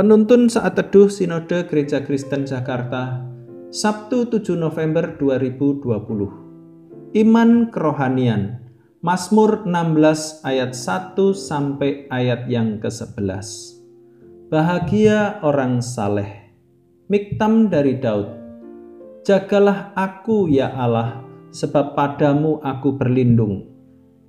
Penuntun saat teduh Sinode Gereja Kristen Jakarta, Sabtu 7 November 2020. Iman kerohanian. Mazmur 16 ayat 1 sampai ayat yang ke-11. Bahagia orang saleh. Miktam dari Daud. Jagalah aku ya Allah, sebab padamu aku berlindung.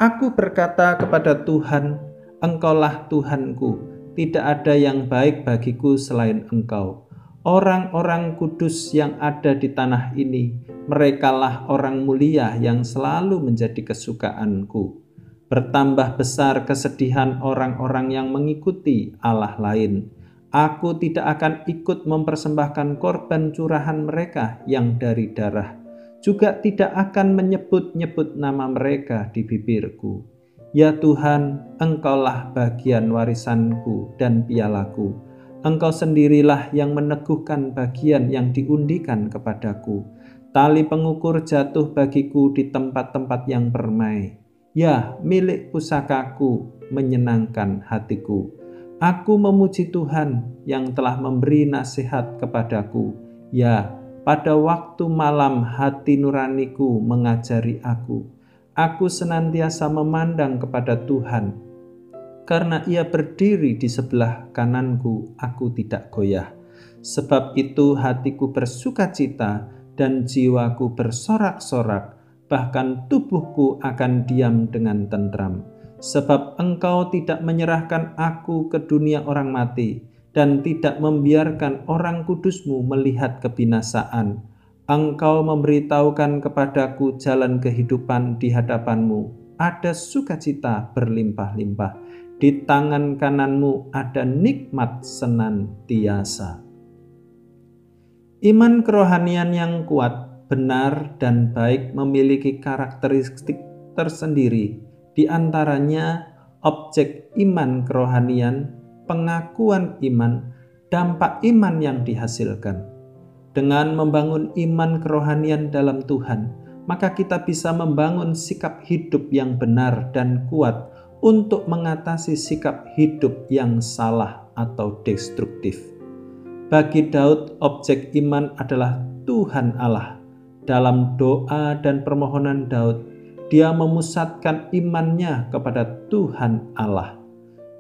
Aku berkata kepada Tuhan, Engkaulah Tuhanku tidak ada yang baik bagiku selain engkau. Orang-orang kudus yang ada di tanah ini, merekalah orang mulia yang selalu menjadi kesukaanku. Bertambah besar kesedihan orang-orang yang mengikuti Allah lain. Aku tidak akan ikut mempersembahkan korban curahan mereka yang dari darah, juga tidak akan menyebut-nyebut nama mereka di bibirku Ya Tuhan, Engkaulah bagian warisanku dan pialaku. Engkau sendirilah yang meneguhkan bagian yang diundikan kepadaku. Tali pengukur jatuh bagiku di tempat-tempat yang permai. Ya, milik pusakaku menyenangkan hatiku. Aku memuji Tuhan yang telah memberi nasihat kepadaku. Ya, pada waktu malam hati nuraniku mengajari aku aku senantiasa memandang kepada Tuhan. Karena ia berdiri di sebelah kananku, aku tidak goyah. Sebab itu hatiku bersuka cita dan jiwaku bersorak-sorak, bahkan tubuhku akan diam dengan tentram. Sebab engkau tidak menyerahkan aku ke dunia orang mati, dan tidak membiarkan orang kudusmu melihat kebinasaan Engkau memberitahukan kepadaku jalan kehidupan di hadapanmu. Ada sukacita berlimpah-limpah. Di tangan kananmu ada nikmat senantiasa. Iman kerohanian yang kuat, benar, dan baik memiliki karakteristik tersendiri. Di antaranya objek iman kerohanian, pengakuan iman, dampak iman yang dihasilkan. Dengan membangun iman kerohanian dalam Tuhan, maka kita bisa membangun sikap hidup yang benar dan kuat untuk mengatasi sikap hidup yang salah atau destruktif. Bagi Daud, objek iman adalah Tuhan Allah. Dalam doa dan permohonan Daud, dia memusatkan imannya kepada Tuhan Allah.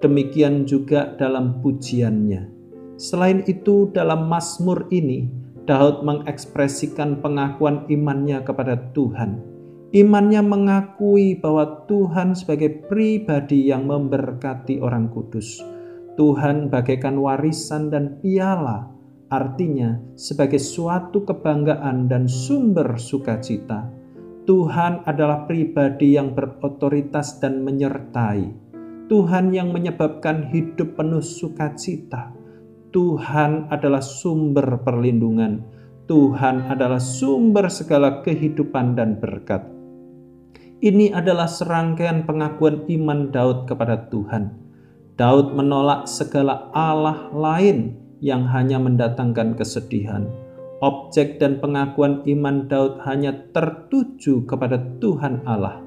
Demikian juga dalam pujiannya. Selain itu, dalam Mazmur ini, Daud mengekspresikan pengakuan imannya kepada Tuhan. Imannya mengakui bahwa Tuhan sebagai pribadi yang memberkati orang kudus. Tuhan bagaikan warisan dan piala, artinya sebagai suatu kebanggaan dan sumber sukacita. Tuhan adalah pribadi yang berotoritas dan menyertai. Tuhan yang menyebabkan hidup penuh sukacita Tuhan adalah sumber perlindungan. Tuhan adalah sumber segala kehidupan dan berkat. Ini adalah serangkaian pengakuan iman Daud kepada Tuhan. Daud menolak segala Allah lain yang hanya mendatangkan kesedihan. Objek dan pengakuan iman Daud hanya tertuju kepada Tuhan Allah.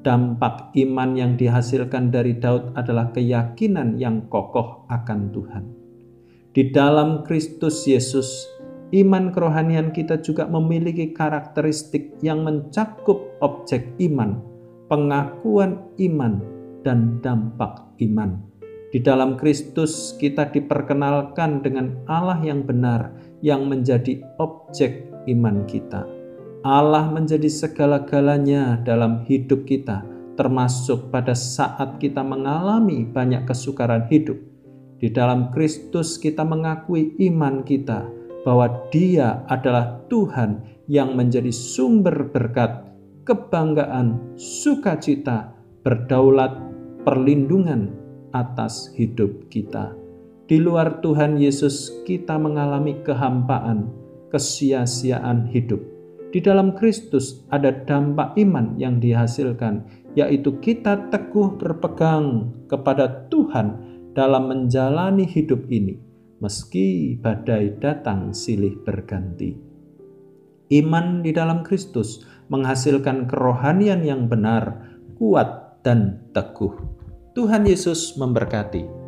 Dampak iman yang dihasilkan dari Daud adalah keyakinan yang kokoh akan Tuhan. Di dalam Kristus Yesus, iman kerohanian kita juga memiliki karakteristik yang mencakup objek iman, pengakuan iman, dan dampak iman. Di dalam Kristus, kita diperkenalkan dengan Allah yang benar, yang menjadi objek iman kita. Allah menjadi segala-galanya dalam hidup kita, termasuk pada saat kita mengalami banyak kesukaran hidup di dalam Kristus kita mengakui iman kita bahwa Dia adalah Tuhan yang menjadi sumber berkat, kebanggaan, sukacita, berdaulat, perlindungan atas hidup kita. Di luar Tuhan Yesus, kita mengalami kehampaan, kesia-siaan hidup. Di dalam Kristus ada dampak iman yang dihasilkan, yaitu kita teguh berpegang kepada Tuhan dalam menjalani hidup ini, meski badai datang silih berganti. Iman di dalam Kristus menghasilkan kerohanian yang benar, kuat, dan teguh. Tuhan Yesus memberkati.